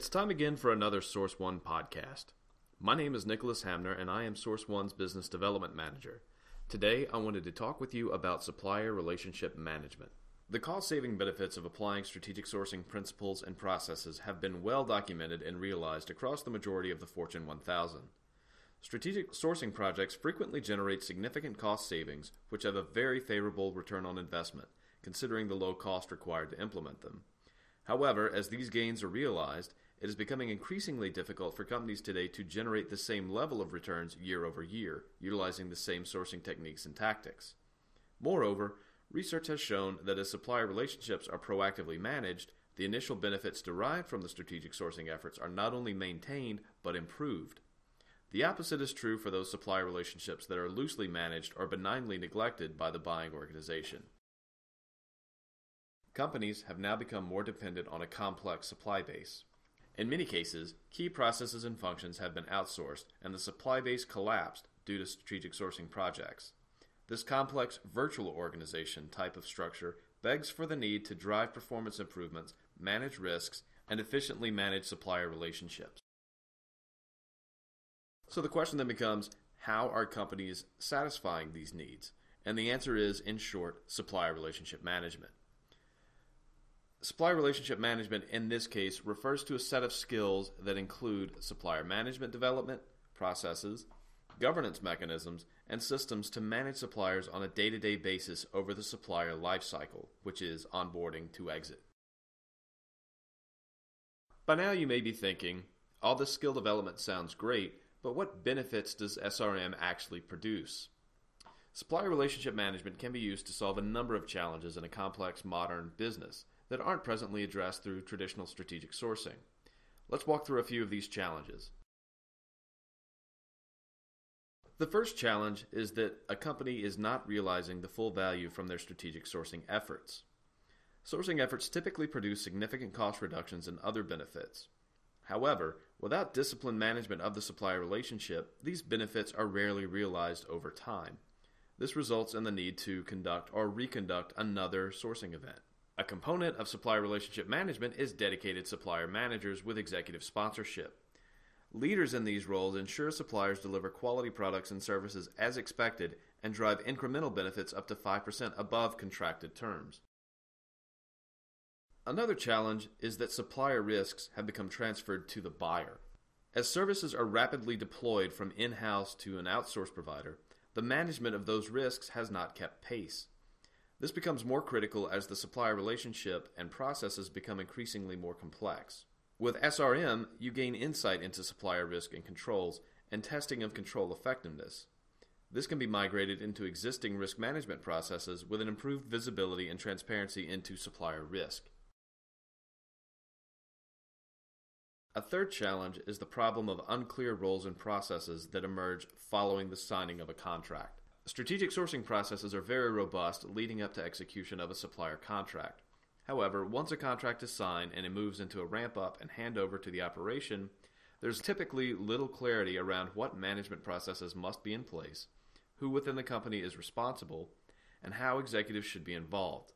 It's time again for another Source One podcast. My name is Nicholas Hamner, and I am Source One's Business Development Manager. Today, I wanted to talk with you about supplier relationship management. The cost saving benefits of applying strategic sourcing principles and processes have been well documented and realized across the majority of the Fortune 1000. Strategic sourcing projects frequently generate significant cost savings, which have a very favorable return on investment, considering the low cost required to implement them. However, as these gains are realized, it is becoming increasingly difficult for companies today to generate the same level of returns year over year, utilizing the same sourcing techniques and tactics. Moreover, Research has shown that as supplier relationships are proactively managed, the initial benefits derived from the strategic sourcing efforts are not only maintained, but improved. The opposite is true for those supplier relationships that are loosely managed or benignly neglected by the buying organization. Companies have now become more dependent on a complex supply base. In many cases, key processes and functions have been outsourced, and the supply base collapsed due to strategic sourcing projects. This complex virtual organization type of structure begs for the need to drive performance improvements, manage risks, and efficiently manage supplier relationships. So the question then becomes how are companies satisfying these needs? And the answer is, in short, supplier relationship management. Supplier relationship management in this case refers to a set of skills that include supplier management development, processes, governance mechanisms, and systems to manage suppliers on a day to day basis over the supplier lifecycle, which is onboarding to exit. By now, you may be thinking, all this skill development sounds great, but what benefits does SRM actually produce? Supplier relationship management can be used to solve a number of challenges in a complex modern business that aren't presently addressed through traditional strategic sourcing. Let's walk through a few of these challenges. The first challenge is that a company is not realizing the full value from their strategic sourcing efforts. Sourcing efforts typically produce significant cost reductions and other benefits. However, without disciplined management of the supplier relationship, these benefits are rarely realized over time. This results in the need to conduct or reconduct another sourcing event. A component of supplier relationship management is dedicated supplier managers with executive sponsorship. Leaders in these roles ensure suppliers deliver quality products and services as expected and drive incremental benefits up to 5% above contracted terms. Another challenge is that supplier risks have become transferred to the buyer. As services are rapidly deployed from in house to an outsourced provider, the management of those risks has not kept pace. This becomes more critical as the supplier relationship and processes become increasingly more complex. With SRM, you gain insight into supplier risk and controls and testing of control effectiveness. This can be migrated into existing risk management processes with an improved visibility and transparency into supplier risk. A third challenge is the problem of unclear roles and processes that emerge following the signing of a contract. Strategic sourcing processes are very robust leading up to execution of a supplier contract. However, once a contract is signed and it moves into a ramp up and handover to the operation, there's typically little clarity around what management processes must be in place, who within the company is responsible, and how executives should be involved.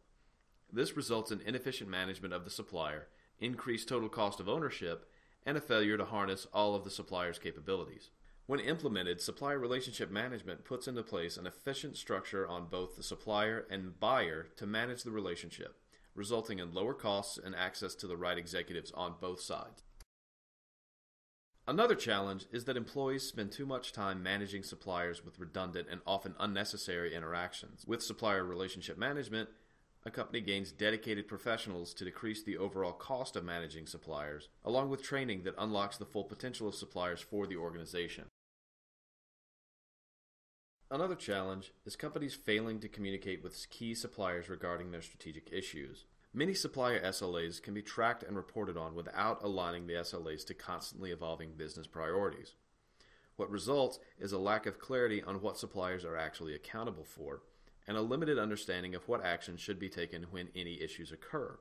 This results in inefficient management of the supplier, increased total cost of ownership, and a failure to harness all of the supplier's capabilities. When implemented, supplier relationship management puts into place an efficient structure on both the supplier and buyer to manage the relationship resulting in lower costs and access to the right executives on both sides. Another challenge is that employees spend too much time managing suppliers with redundant and often unnecessary interactions. With supplier relationship management, a company gains dedicated professionals to decrease the overall cost of managing suppliers, along with training that unlocks the full potential of suppliers for the organization. Another challenge is companies failing to communicate with key suppliers regarding their strategic issues. Many supplier SLAs can be tracked and reported on without aligning the SLAs to constantly evolving business priorities. What results is a lack of clarity on what suppliers are actually accountable for, and a limited understanding of what actions should be taken when any issues occur.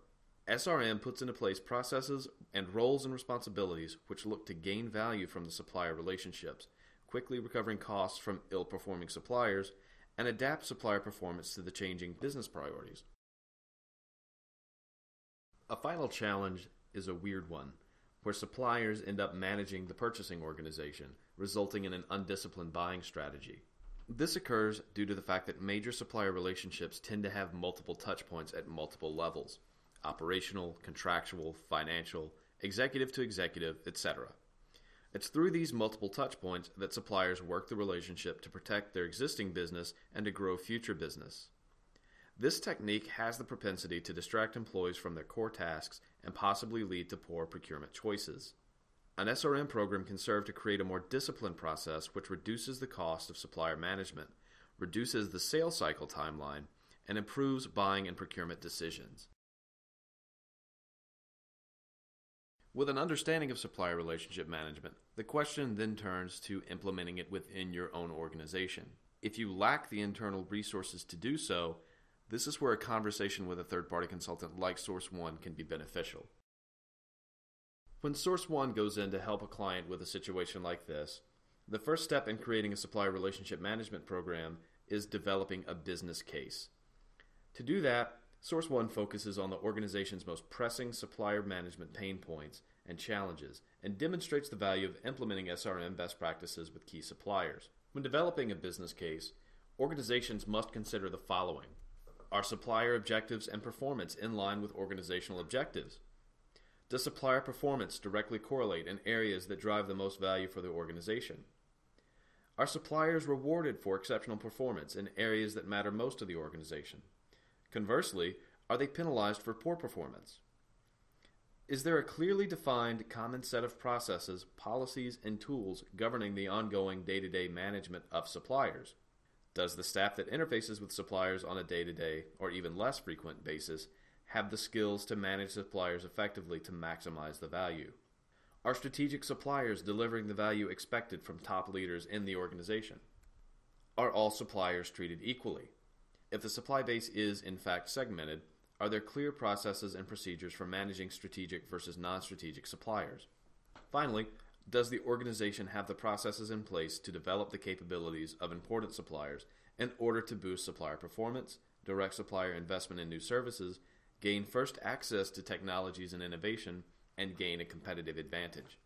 SRM puts into place processes and roles and responsibilities which look to gain value from the supplier relationships quickly recovering costs from ill performing suppliers, and adapt supplier performance to the changing business priorities. A final challenge is a weird one where suppliers end up managing the purchasing organization, resulting in an undisciplined buying strategy. This occurs due to the fact that major supplier relationships tend to have multiple touchpoints at multiple levels operational, contractual, financial, executive to executive, etc. It's through these multiple touchpoints that suppliers work the relationship to protect their existing business and to grow future business. This technique has the propensity to distract employees from their core tasks and possibly lead to poor procurement choices. An SRM program can serve to create a more disciplined process which reduces the cost of supplier management, reduces the sales cycle timeline, and improves buying and procurement decisions. With an understanding of supplier relationship management, the question then turns to implementing it within your own organization. If you lack the internal resources to do so, this is where a conversation with a third party consultant like Source One can be beneficial. When Source One goes in to help a client with a situation like this, the first step in creating a supplier relationship management program is developing a business case. To do that, Source One focuses on the organization's most pressing supplier management pain points and challenges and demonstrates the value of implementing SRM best practices with key suppliers. When developing a business case, organizations must consider the following are supplier objectives and performance in line with organizational objectives? Does supplier performance directly correlate in areas that drive the most value for the organization? Are suppliers rewarded for exceptional performance in areas that matter most to the organization? Conversely, are they penalized for poor performance? Is there a clearly defined common set of processes, policies, and tools governing the ongoing day to day management of suppliers? Does the staff that interfaces with suppliers on a day to day or even less frequent basis have the skills to manage suppliers effectively to maximize the value? Are strategic suppliers delivering the value expected from top leaders in the organization? Are all suppliers treated equally? If the supply base is, in fact, segmented, are there clear processes and procedures for managing strategic versus non strategic suppliers? Finally, does the organization have the processes in place to develop the capabilities of important suppliers in order to boost supplier performance, direct supplier investment in new services, gain first access to technologies and innovation, and gain a competitive advantage?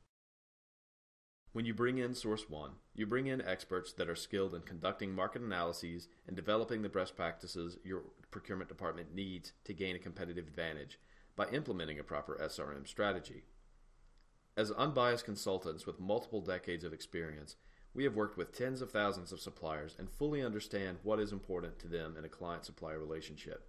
When you bring in Source One, you bring in experts that are skilled in conducting market analyses and developing the best practices your procurement department needs to gain a competitive advantage by implementing a proper SRM strategy. As unbiased consultants with multiple decades of experience, we have worked with tens of thousands of suppliers and fully understand what is important to them in a client supplier relationship.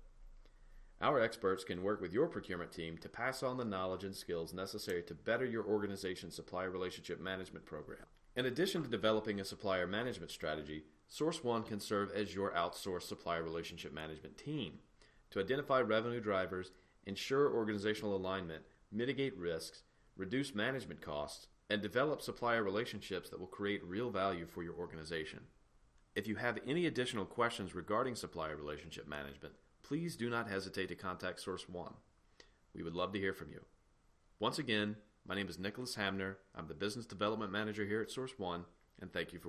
Our experts can work with your procurement team to pass on the knowledge and skills necessary to better your organization's supplier relationship management program. In addition to developing a supplier management strategy, Source One can serve as your outsourced supplier relationship management team to identify revenue drivers, ensure organizational alignment, mitigate risks, reduce management costs, and develop supplier relationships that will create real value for your organization. If you have any additional questions regarding supplier relationship management, please do not hesitate to contact Source One. We would love to hear from you. Once again, my name is Nicholas Hamner. I'm the Business Development Manager here at Source One, and thank you for